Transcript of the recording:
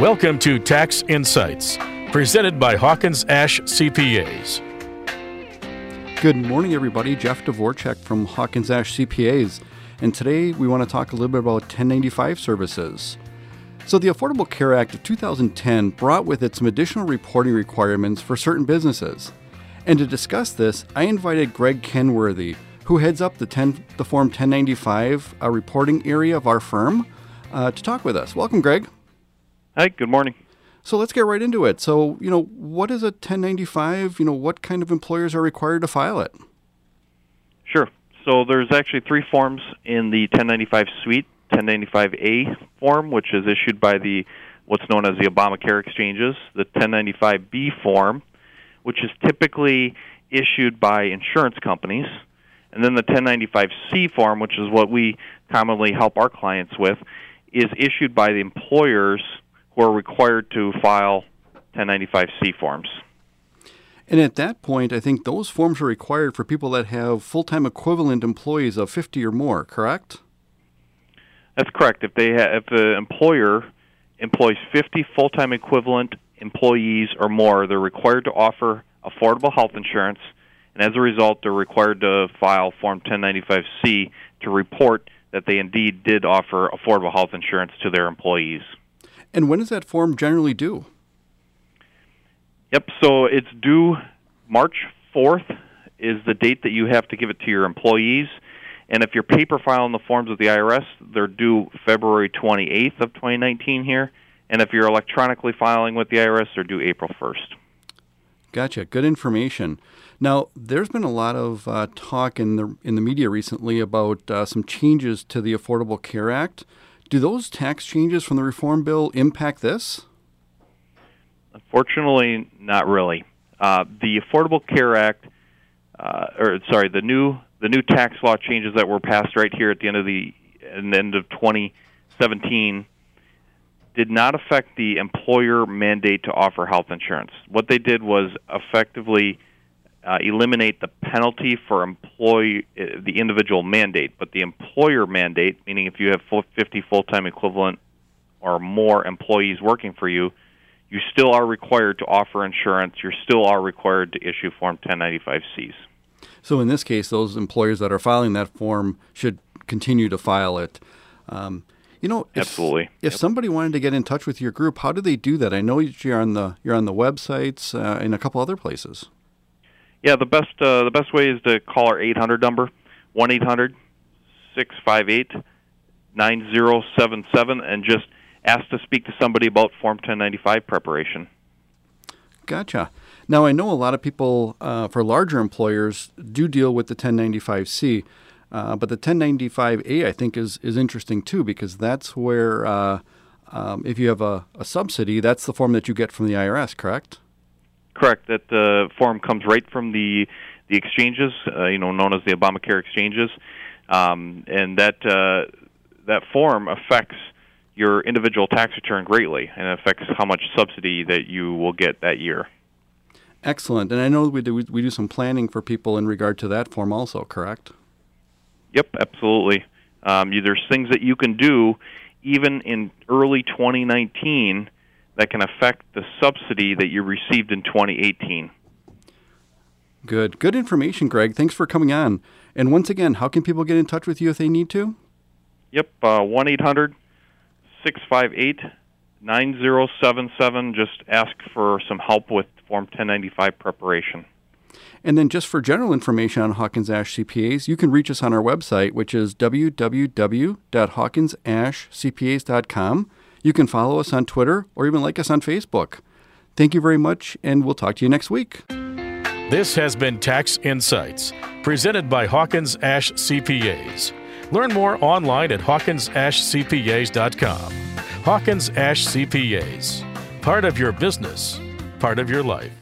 Welcome to Tax Insights, presented by Hawkins Ash CPAs. Good morning, everybody. Jeff Dvorak from Hawkins Ash CPAs. And today we want to talk a little bit about 1095 services. So, the Affordable Care Act of 2010 brought with it some additional reporting requirements for certain businesses. And to discuss this, I invited Greg Kenworthy, who heads up the, 10, the Form 1095 uh, reporting area of our firm, uh, to talk with us. Welcome, Greg. Hi, good morning. So let's get right into it. So, you know, what is a 1095? You know, what kind of employers are required to file it? Sure. So there's actually three forms in the 1095 suite. 1095A form, which is issued by the what's known as the Obamacare exchanges, the 1095B form, which is typically issued by insurance companies, and then the 1095C form, which is what we commonly help our clients with, is issued by the employers who are required to file 1095C forms. And at that point, I think those forms are required for people that have full time equivalent employees of 50 or more, correct? That's correct. If they ha- if the employer employs 50 full-time equivalent employees or more, they're required to offer affordable health insurance, and as a result, they're required to file Form 1095C to report that they indeed did offer affordable health insurance to their employees. And when does that form generally due? Yep, so it's due March 4th is the date that you have to give it to your employees. And if you're paper filing the forms with the IRS, they're due February 28th of 2019 here. And if you're electronically filing with the IRS, they're due April 1st. Gotcha. Good information. Now, there's been a lot of uh, talk in the in the media recently about uh, some changes to the Affordable Care Act. Do those tax changes from the reform bill impact this? Unfortunately, not really. Uh, the Affordable Care Act, uh, or sorry, the new the new tax law changes that were passed right here at the end of the, the end of 2017 did not affect the employer mandate to offer health insurance. What they did was effectively uh, eliminate the penalty for employee uh, the individual mandate, but the employer mandate, meaning if you have full, 50 full-time equivalent or more employees working for you, you still are required to offer insurance. You still are required to issue Form 1095Cs. So in this case, those employers that are filing that form should continue to file it. Um, you know, if, absolutely. If yep. somebody wanted to get in touch with your group, how do they do that? I know you're on the you're on the websites uh, and a couple other places. Yeah, the best uh, the best way is to call our 800 number, one 800 658 9077, and just ask to speak to somebody about Form 1095 preparation. Gotcha. Now, I know a lot of people uh, for larger employers do deal with the 1095C, uh, but the 1095A I think is is interesting too because that's where uh, um, if you have a, a, subsidy, that's the form that you get from the IRS, correct? Correct. That the form comes right from the the exchanges, uh, you know, known as the Obamacare exchanges, um, and that uh, that form affects your individual tax return greatly and affects how much subsidy that you will get that year. Excellent. And I know we do we do some planning for people in regard to that form also, correct? Yep, absolutely. Um, there's things that you can do even in early 2019 that can affect the subsidy that you received in 2018. Good. Good information, Greg. Thanks for coming on. And once again, how can people get in touch with you if they need to? Yep, uh, 1 800 658 9077. Just ask for some help with Form 1095 preparation. And then, just for general information on Hawkins Ash CPAs, you can reach us on our website, which is www.hawkinsashcpas.com. You can follow us on Twitter or even like us on Facebook. Thank you very much, and we'll talk to you next week. This has been Tax Insights, presented by Hawkins Ash CPAs. Learn more online at hawkinsashcpas.com. Hawkins Ash CPAs, part of your business part of your life.